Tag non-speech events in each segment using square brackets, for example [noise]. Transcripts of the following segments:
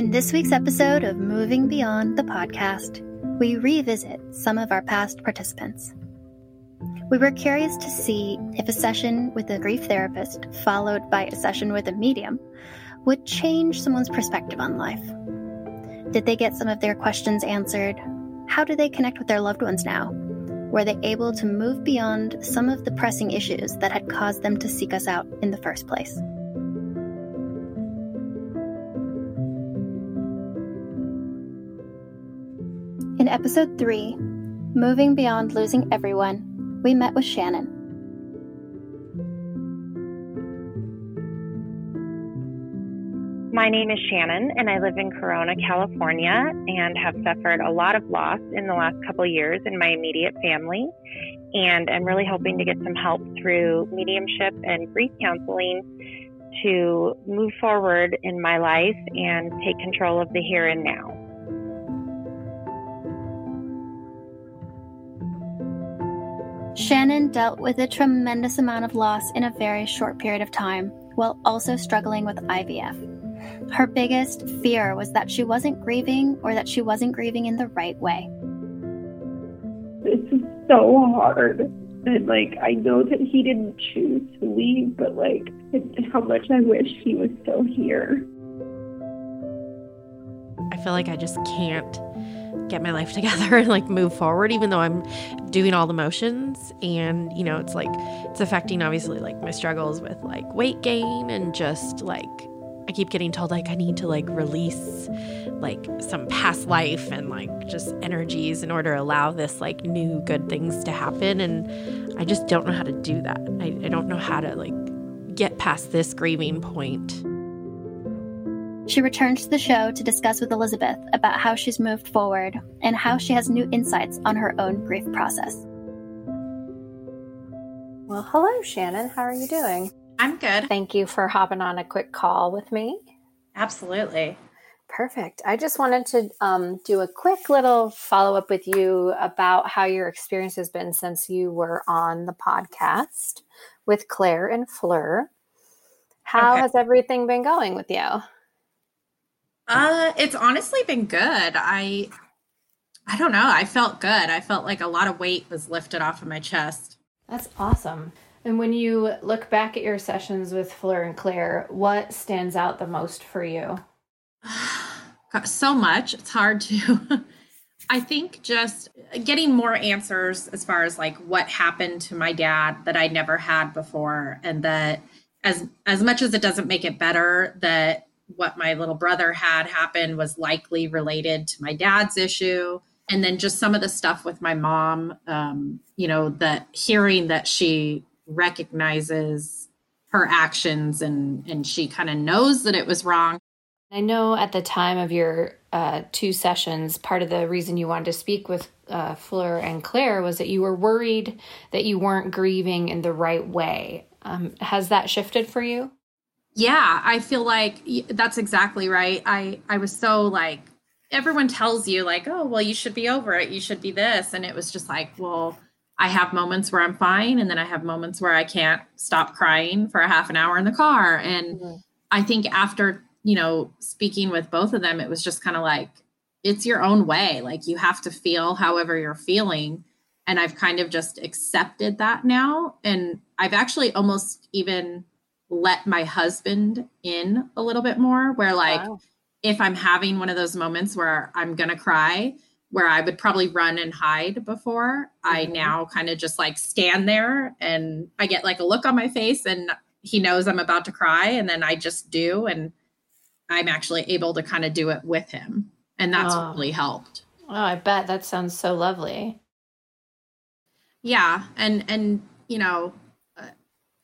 In this week's episode of Moving Beyond the podcast, we revisit some of our past participants. We were curious to see if a session with a grief therapist, followed by a session with a medium, would change someone's perspective on life. Did they get some of their questions answered? How do they connect with their loved ones now? Were they able to move beyond some of the pressing issues that had caused them to seek us out in the first place? Episode 3, Moving Beyond Losing Everyone, we met with Shannon. My name is Shannon, and I live in Corona, California, and have suffered a lot of loss in the last couple years in my immediate family. And I'm really hoping to get some help through mediumship and grief counseling to move forward in my life and take control of the here and now. Shannon dealt with a tremendous amount of loss in a very short period of time, while also struggling with IVF. Her biggest fear was that she wasn't grieving or that she wasn't grieving in the right way. This is so hard. And like, I know that he didn't choose to leave, but like, how much I wish he was still here. I feel like I just can't get my life [laughs] together and like move forward even though I'm doing all the motions and you know it's like it's affecting obviously like my struggles with like weight gain and just like I keep getting told like I need to like release like some past life and like just energies in order to allow this like new good things to happen and I just don't know how to do that. I, I don't know how to like get past this grieving point. She returns to the show to discuss with Elizabeth about how she's moved forward and how she has new insights on her own grief process. Well, hello, Shannon. How are you doing? I'm good. Thank you for hopping on a quick call with me. Absolutely. Perfect. I just wanted to um, do a quick little follow up with you about how your experience has been since you were on the podcast with Claire and Fleur. How Okay. has everything been going with you? Uh, it's honestly been good. I I don't know. I felt good. I felt like a lot of weight was lifted off of my chest. That's awesome. And when you look back at your sessions with Fleur and Claire, what stands out the most for you? [sighs] So much. It's hard to [laughs] I think just getting more answers as far as like what happened to my dad that I never had before and that as as much as it doesn't make it better that what my little brother had happened was likely related to my dad's issue and then just some of the stuff with my mom um, you know that hearing that she recognizes her actions and and she kind of knows that it was wrong I know at the time of your uh, two sessions, part of the reason you wanted to speak with uh, Fleur and Claire was that you were worried that you weren't grieving in the right way. Um, has that shifted for you? Yeah, I feel like that's exactly right. I I was so like everyone tells you like, "Oh, well you should be over it. You should be this." And it was just like, well, I have moments where I'm fine and then I have moments where I can't stop crying for a half an hour in the car. And mm-hmm. I think after, you know, speaking with both of them, it was just kind of like it's your own way. Like you have to feel however you're feeling. And I've kind of just accepted that now. And I've actually almost even let my husband in a little bit more, where like Wow. if I'm having one of those moments where I'm going to cry, where I would probably run and hide before, I Mhm. now kind of just like stand there and I get like a look on my face and he knows I'm about to cry and then I just do and I'm actually able to kind of do it with him. And that's Oh. really helped. Oh, I bet that sounds so lovely. Yeah, and and you know,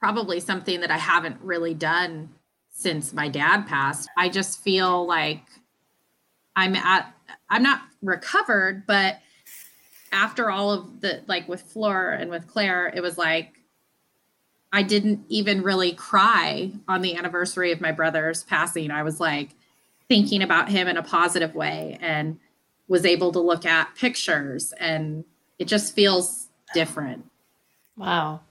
probably something that I haven't really done since my dad passed. I just feel like I'm at I'm not recovered, but after all of the like with Fleur and with Claire, it was like I didn't even really cry on the anniversary of my brother's passing. I was like thinking about him in a positive way and was able to look at pictures and it just feels different. Wow.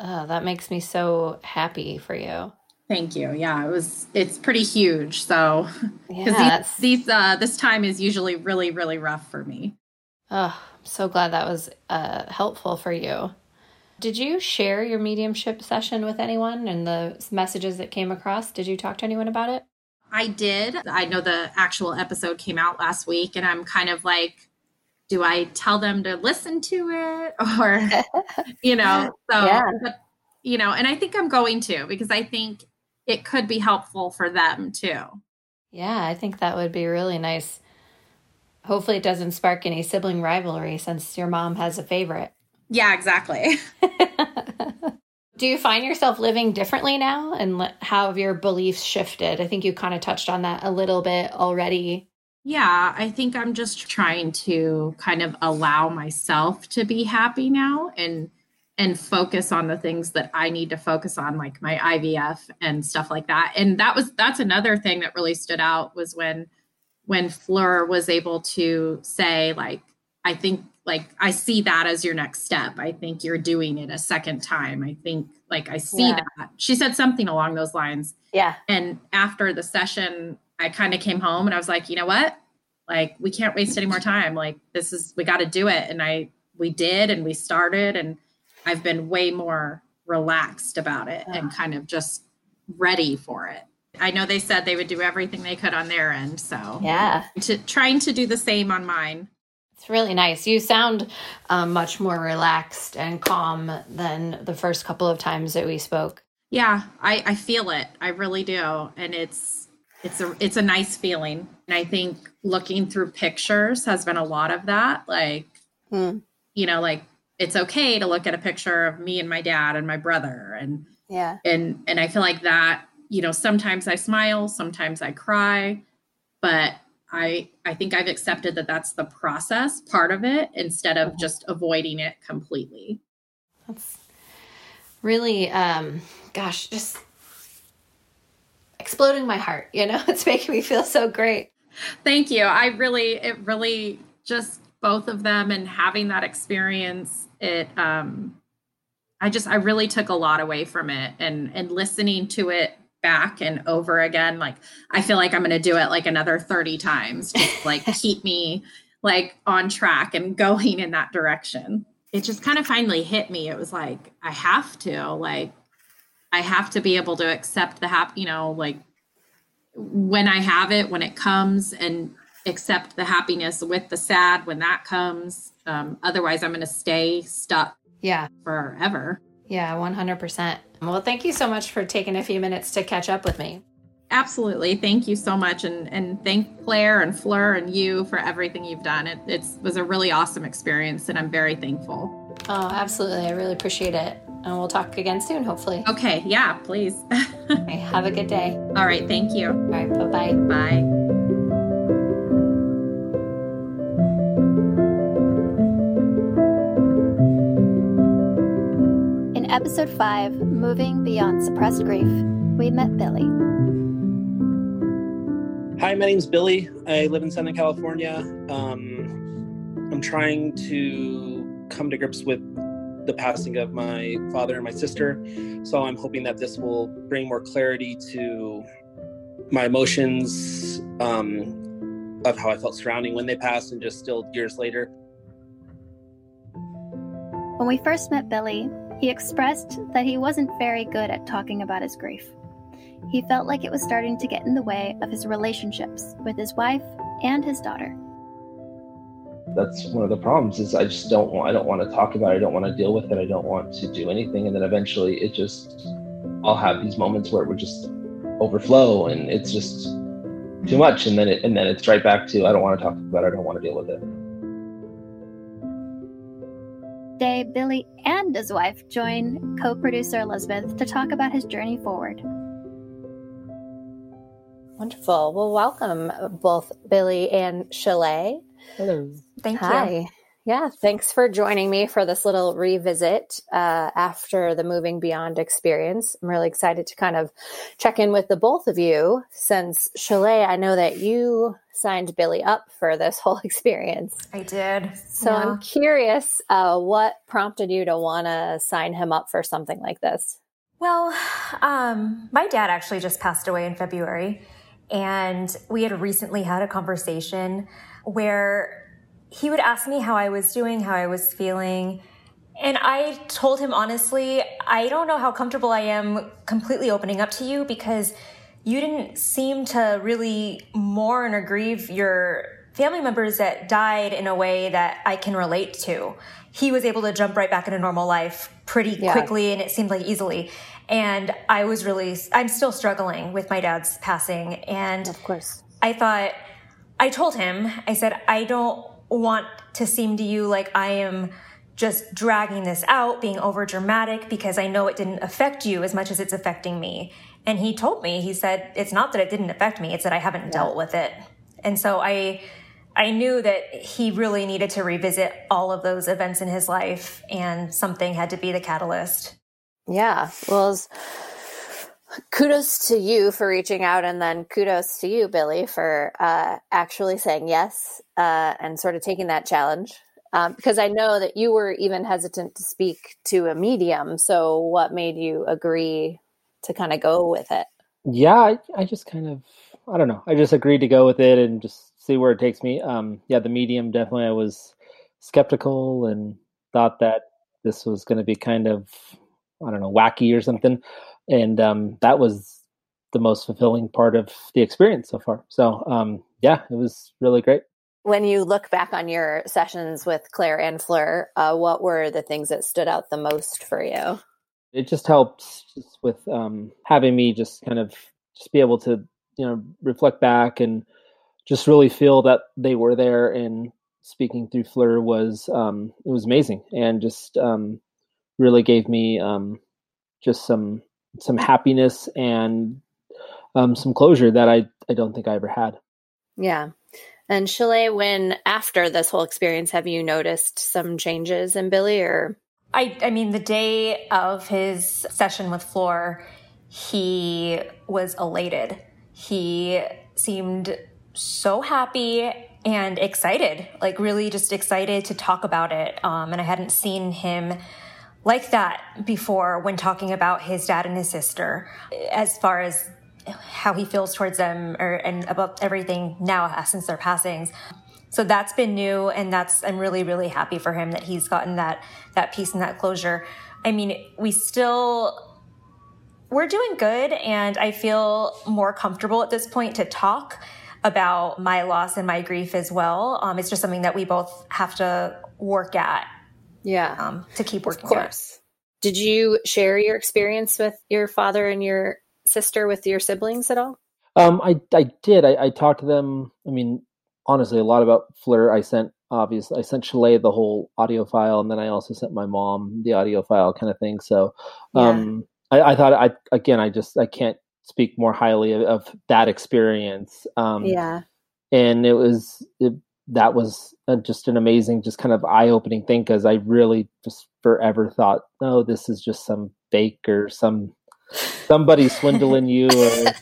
Uh, that makes me so happy for you. Thank you. Yeah, it was it's pretty huge. So [laughs] Yeah, these, these uh this time is usually really, really rough for me. oh, I'm so glad that was uh, helpful for you. Did you share your mediumship session with anyone and the messages that came across? Did you talk to anyone about it? I did. I know the actual episode came out last week, and I'm kind of like, do I tell them to listen to it [laughs] or, [laughs] you know, so, Yeah. but, you know, and I think I'm going to because I think it could be helpful for them too. Yeah, I think that would be really nice. Hopefully, it doesn't spark any sibling rivalry since your mom has a favorite. Yeah, exactly. [laughs] Do you find yourself living differently now and how have your beliefs shifted? I think you kind of touched on that a little bit already. Yeah, I think I'm just trying to kind of allow myself to be happy now and and focus on the things that I need to focus on like my IVF and stuff like that. And that was that's another thing that really stood out was when when Fleur was able to say like I think like I see that as your next step. I think you're doing it a second time. I think like I see Yeah. that. She said something along those lines Yeah. and after the session i kind of came home and i was like you know what? Like we can't waste any more time. Like this is we got to do it. And i we did and we started and i've been way more relaxed about it and kind of just ready for it. I know they said they would do everything they could on their end so Yeah. to trying to do the same on mine. It's really nice. You sound um, much more relaxed and calm than the first couple of times that we spoke. yeah i i feel it. I really do. And it's it's a it's a nice feeling and i think looking through pictures has been a lot of that like Hmm. you know like it's okay to look at a picture of me and my dad and my brother and Yeah. and and i feel like that you know sometimes i smile sometimes i cry but i i think i've accepted that that's the process part of it instead of just avoiding it completely That's really, um, gosh, just exploding my heart. You know, [laughs] it's making me feel so great. Thank you. I really, it really just both of them and having that experience, it, um, I just, I really took a lot away from it and, and listening to it back and over again. Like, I feel like I'm going to do it like another 30 times, just like [laughs] keep me like on track and [laughs] going in that direction. It just kind of finally hit me. It was like, I have to, like, I have to be able to accept the hap, you know, like when I have it, when it comes, and accept the happiness with the sad when that comes. Um, otherwise, I'm going to stay stuck Yeah. forever. Yeah, 100%. Well, thank you so much for taking a few minutes to catch up with me. Absolutely. Thank you so much. And, and thank Claire and Fleur and you for everything you've done. It it's, was a really awesome experience, and I'm very thankful. Oh, absolutely. I really appreciate it. And we'll talk again soon, hopefully. Okay. Yeah, please. [laughs] Okay, have a good day. All right. Thank you. All right, bye bye. Bye. In episode 5, Moving Beyond Suppressed Grief, we met Billy. Hi, my name's Billy. I live in Southern California. Um, I'm trying to come to grips with the passing of my father and my sister. So I'm hoping that this will bring more clarity to my emotions um, of how I felt surrounding when they passed and just still years later. When we first met Billy, he expressed that he wasn't very good at talking about his grief. He felt like it was starting to get in the way of his relationships with his wife and his daughter. That's one of the problems is I just don't want I don't want to talk about it. I don't want to deal with it. I don't want to do anything. And then eventually it just I'll have these moments where it would just overflow and it's just too much and then it and then it's right back to I don't want to talk about it, I don't want to deal with it. Today, Billy and his wife join co producer Elizabeth to talk about his journey forward. Wonderful. Well, welcome both Billy and Chalet. Hello. Thank Hi. you. Yeah, thanks for joining me for this little revisit uh, after the Moving Beyond experience. I'm really excited to kind of check in with the both of you since Chalet, I know that you signed Billy up for this whole [laughs] experience. I did. So Yeah. I'm curious uh, what prompted you to want to sign him up for something like this? Well, um, my dad actually just passed away in February, and we had recently had a conversation where he would ask me how I was doing, how I was feeling. And I told him honestly, I don't know how comfortable I am completely opening up to you because you didn't seem to really mourn or grieve your family members that died in a way that I can relate to. He was able to jump right back into normal life pretty Yeah. quickly and it seemed like easily. And I was really, I'm still struggling with my dad's passing. And Of course. I thought, I told him, I said, I don't want to seem to you like I am just dragging this out, being over dramatic, because I know it didn't affect you as much as it's affecting me. And he told me, he said, it's not that it didn't affect me, it's that I haven't dealt with it. And so I, I knew that he really needed to revisit all of those events in his life, and something had to be the catalyst. Yeah. Well, kudos to you for reaching out, and then kudos to you, Billy, for uh, actually saying yes uh, and sort of taking that challenge. Um, because I know that you were even hesitant to speak to a medium. So, what made you agree to kind of go with it? Yeah, I, I just kind of I don't know. I just agreed to go with it and just see where it takes me. Um, yeah, the medium definitely I was skeptical and thought that this was going to be kind of I don't know wacky or something, and um, that was the most fulfilling part of the experience so far. So um, yeah, it was really great. When you look back on your sessions with Claire and Fleur, uh, what were the things that stood out the most for you? it just helped just with um, having me just kind of just be able to you know reflect back and just really feel that they were there and speaking through Fleur was um, it was amazing and just um, really gave me um, just some some happiness and um, some closure that I I don't think I ever had. Yeah. And Chalet, when after this whole experience, have you noticed some changes in Billy or? I, I mean, the day of his session with Fleur, he was elated. He seemed so happy and excited, like really just excited to talk about it. Um, and I hadn't seen him like that before when talking about his dad and his sister, as far as how he feels towards them or, and about everything now since their passings. So that's been new and that's i'm really really happy for him that he's gotten that that peace and that closure. I mean we still we're doing good and i feel more comfortable at this point to talk about my loss and my grief as well. Um, it's just something that we both have to work at Yeah. um, to keep working Of course. Did you share your experience with your father and your sister with your siblings at all? Um, I I did. I, I talked to them. I mean, honestly, a lot about Fleur. I sent obviously I sent Chalet the whole audio file, and then I also sent my mom the audio file, kind of thing. So, um, I, I thought I again, I just I can't speak more highly of, of that experience. Um, yeah. and it was it, that was uh just an amazing, just kind of eye opening thing because I really just forever thought, no, this is just some fake or some somebody swindling you or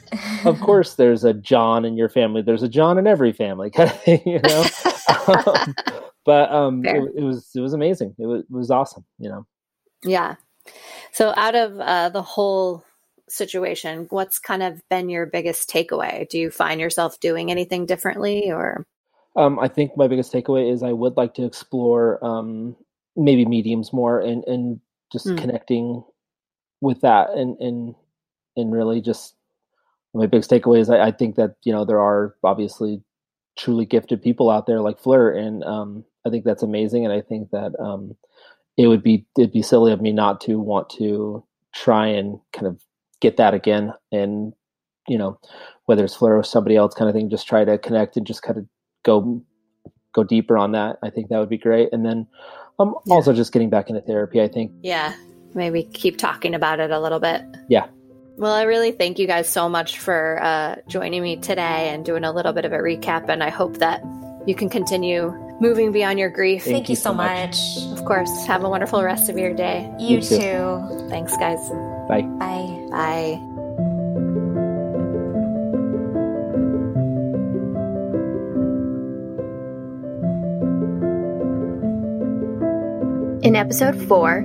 of [laughs] course there's a john in your family there's a john in every family [laughs] kind of thing you know um, but um it, it was it was amazing it was, it was awesome you know Yeah. So, out of uh, the whole situation, what's kind of been your biggest takeaway? Do you find yourself doing anything differently or? Um i think my biggest takeaway is i would like to explore um maybe mediums more and and just Mm. connecting with that and and and really just my biggest takeaway is I, I think that you know there are obviously truly gifted people out there like Fleur, and um, I think that's amazing. And I think that um, it would be it'd be silly of me not to want to try and kind of get that again and you know whether it's Fleur or somebody else kind of thing just try to connect and just kind of go go deeper on that i think that would be great and then um, yeah. also just getting back into therapy i think yeah maybe keep talking about it a little bit yeah well i really thank you guys so much for uh, joining me today and doing a little bit of a recap and i hope that you can continue moving beyond your grief. Thank, Thank you, so much. much. Of course. Have a wonderful rest of your day. You, you too. too. Thanks, guys. Bye. Bye. Bye. Episode 4,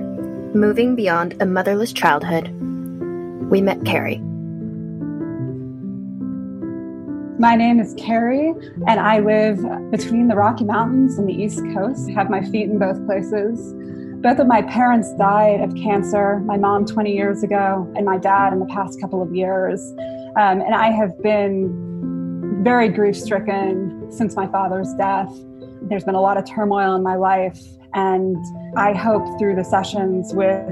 Moving Beyond a Motherless Childhood, we met Carrie. My name is Carrie, and I live between the Rocky Mountains and the East Coast. Have my feet in both places. Both of my parents died of cancer, my mom 20 years ago, and my dad in the past couple of years. Um, and I have been very grief stricken since my father's death. There's been a lot of turmoil in my life, and I hope through the sessions with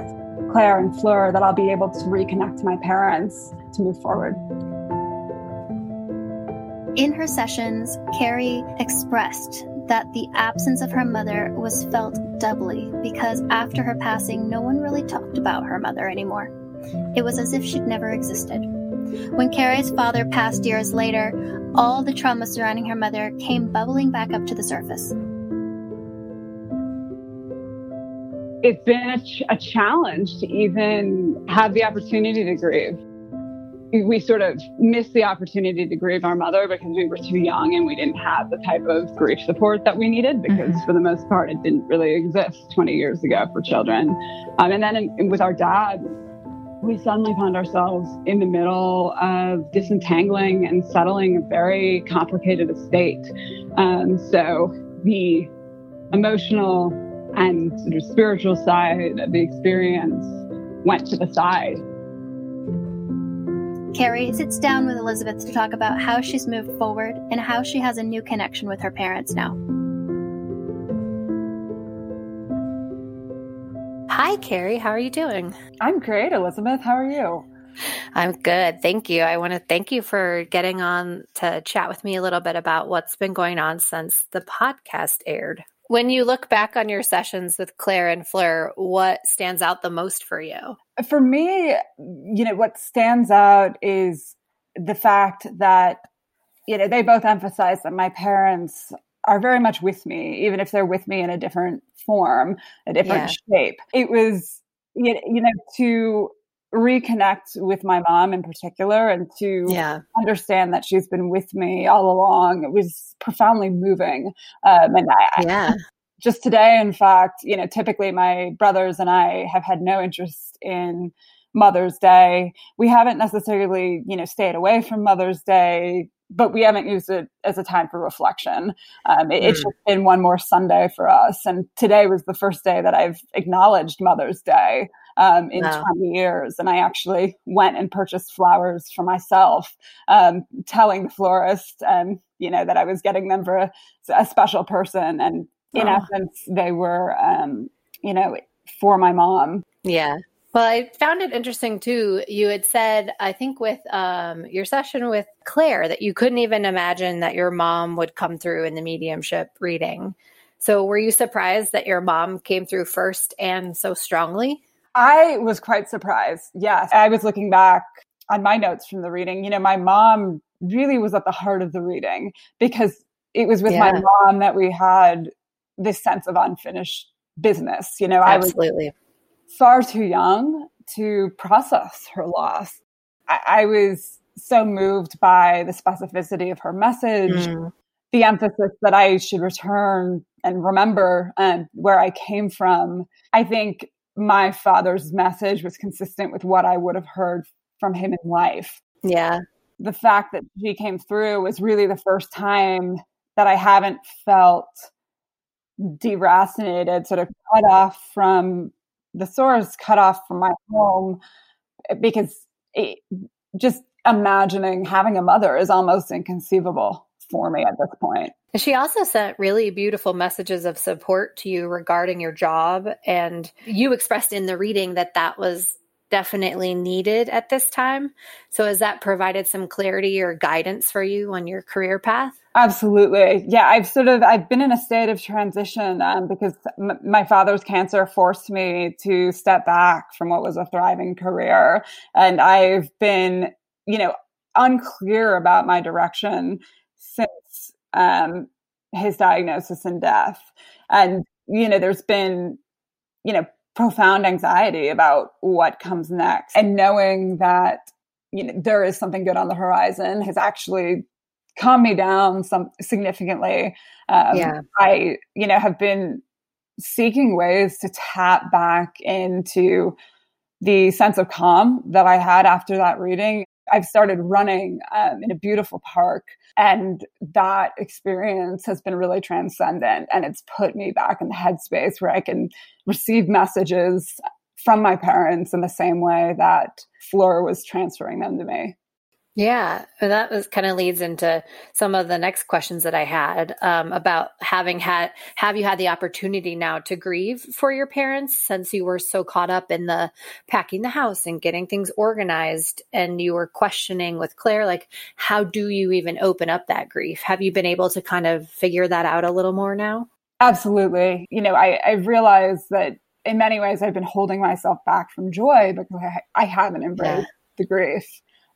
Claire and Fleur that I'll be able to reconnect my parents to move forward. In her sessions, Carrie expressed that the absence of her mother was felt doubly because after her passing, no one really talked about her mother anymore. It was as if she'd never existed. When Carrie's father passed years later, all the trauma surrounding her mother came bubbling back up to the surface. It's been a, ch- a challenge to even have the opportunity to grieve. We sort of missed the opportunity to grieve our mother because we were too young and we didn't have the type of grief support that we needed because mm-hmm. for the most part it didn't really exist 20 years ago for children. Um, and then in, with our dad we suddenly found ourselves in the middle of disentangling and settling a very complicated estate. Um, so the emotional and sort of spiritual side of the experience went to the side Carrie sits down with Elizabeth to talk about how she's moved forward and how she has a new connection with her parents now. Hi, Carrie. How are you doing? I'm great, Elizabeth. How are you? I'm good. Thank you. I want to thank you for getting on to chat with me a little bit about what's been going on since the podcast aired. When you look back on your sessions with Claire and Fleur, what stands out the most for you? For me, you know, what stands out is the fact that, you know, they both emphasize that my parents are very much with me, even if they're with me in a different form, a different yeah. shape. It was, you know, to reconnect with my mom in particular and to yeah. understand that she's been with me all along. It was profoundly moving. Um, and I, yeah. just today, in fact, you know, typically my brothers and I have had no interest in Mother's Day. We haven't necessarily, you know, stayed away from Mother's Day but we haven't used it as a time for reflection. Um, it, mm. It's just been one more Sunday for us. And today was the first day that I've acknowledged Mother's Day um, in wow. 20 years. And I actually went and purchased flowers for myself, um, telling the florist, and you know, that I was getting them for a, a special person. And in oh. essence, they were, um, you know, for my mom. Yeah. Well, I found it interesting too. You had said, I think, with um, your session with Claire, that you couldn't even imagine that your mom would come through in the mediumship reading. So, were you surprised that your mom came through first and so strongly? I was quite surprised. Yes. I was looking back on my notes from the reading. You know, my mom really was at the heart of the reading because it was with yeah. my mom that we had this sense of unfinished business. You know, Absolutely. I was far too young to process her loss. I, I was so moved by the specificity of her message, mm. the emphasis that I should return and remember and where I came from. I think my father's message was consistent with what I would have heard from him in life. Yeah. The fact that she came through was really the first time that I haven't felt deracinated, sort of cut off from the source, cut off from my home, eh, because it, just imagining having a mother is almost inconceivable for me at this point. She also sent really beautiful messages of support to you regarding your job. And you expressed in the reading that that was definitely needed at this time. So, has that provided some clarity or guidance for you on your career path? Absolutely. Yeah, I've sort of I've been in a state of transition um, because m- my father's cancer forced me to step back from what was a thriving career, and I've been, you know, unclear about my direction since um, his diagnosis and death, and you know, there's been, you know, profound anxiety about what comes next, and knowing that you know there is something good on the horizon has actually calmed me down some significantly. Um, Yeah. I, you know, have been seeking ways to tap back into the sense of calm that I had after that reading. I've started running um, in a beautiful park, and that experience has been really transcendent. And it's put me back in the headspace where I can receive messages from my parents in the same way that Fleur was transferring them to me. Yeah, and that was kind of leads into some of the next questions that I had um, about having had have you had the opportunity now to grieve for your parents since you were so caught up in the packing the house and getting things organized and you were questioning with Claire like how do you even open up that grief? Have you been able to kind of figure that out a little more now? Absolutely. You know, I, I realized that in many ways I've been holding myself back from joy because I, I haven't embraced Yeah. the grief.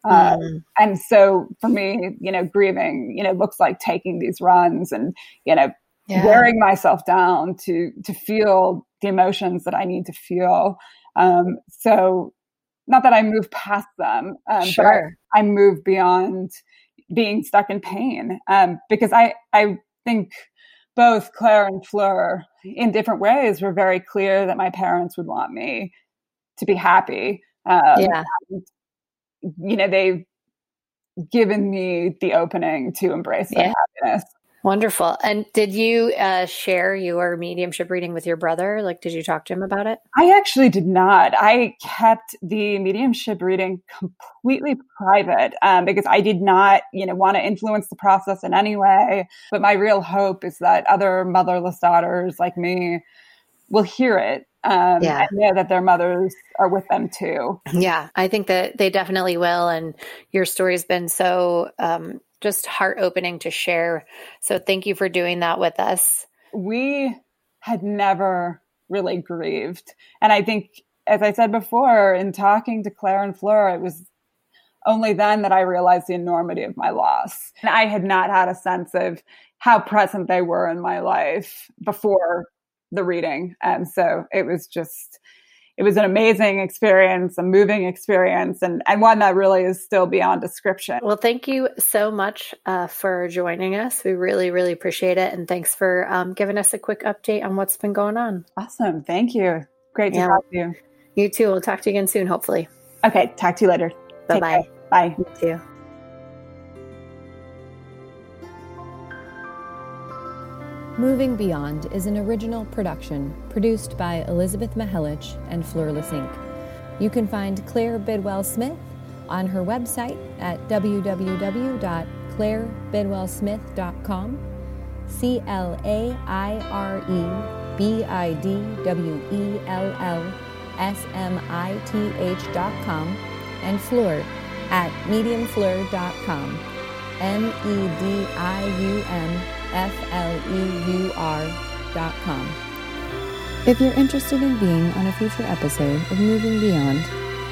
Um, Mm. And so for me, you know, grieving, you know, looks like taking these runs and, you know, Yeah. wearing myself down to to feel the emotions that I need to feel. Um, so not that I move past them, um, Sure. but I, I move beyond being stuck in pain um, because I I think both Claire and Fleur, in different ways, were very clear that my parents would want me to be happy. Um, Yeah. You know, they've given me the opening to embrace Yeah. happiness. Wonderful. And did you uh, share your mediumship reading with your brother? Like, did you talk to him about it? I actually did not. I kept the mediumship reading completely private um, because I did not, you know, want to influence the process in any way. But my real hope is that other motherless daughters like me will hear it um, Yeah. and know that their mothers are with them too. Yeah, I think that they definitely will. And your story's been so um, just heart opening to share. So thank you for doing that with us. we had never really grieved. And I think, as I said before, in talking to Claire and Fleur, it was only then that I realized the enormity of my loss. And I had not had a sense of how present they were in my life before the reading. And so it was just, it was an amazing experience, a moving experience, and, and one that really is still beyond description. Well, thank you so much uh, for joining us. We really, really appreciate it. And thanks for um, giving us a quick update on what's been going on. Awesome. Thank you. Great to Yeah. talk to you. You too. We'll talk to you again soon, hopefully. Okay. Talk to you later. Bye Take bye. care. Bye. You too. Moving Beyond is an original production produced by Elizabeth Mihelich and Flurless Inc. You can find Claire Bidwell Smith on her website at www.clairebidwellsmith.com. C L A I R E B I D W E L L S M I T H dot com and Fleur at mediumfleur.com. M E D I U M F L E U R dot com. If you're interested in being on a future episode of Moving Beyond,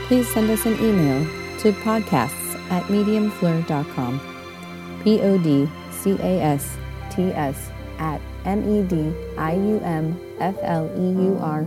please send us an email to podcasts at mediumfleur.com. P O D C A S T S at M E D I U M F L E U R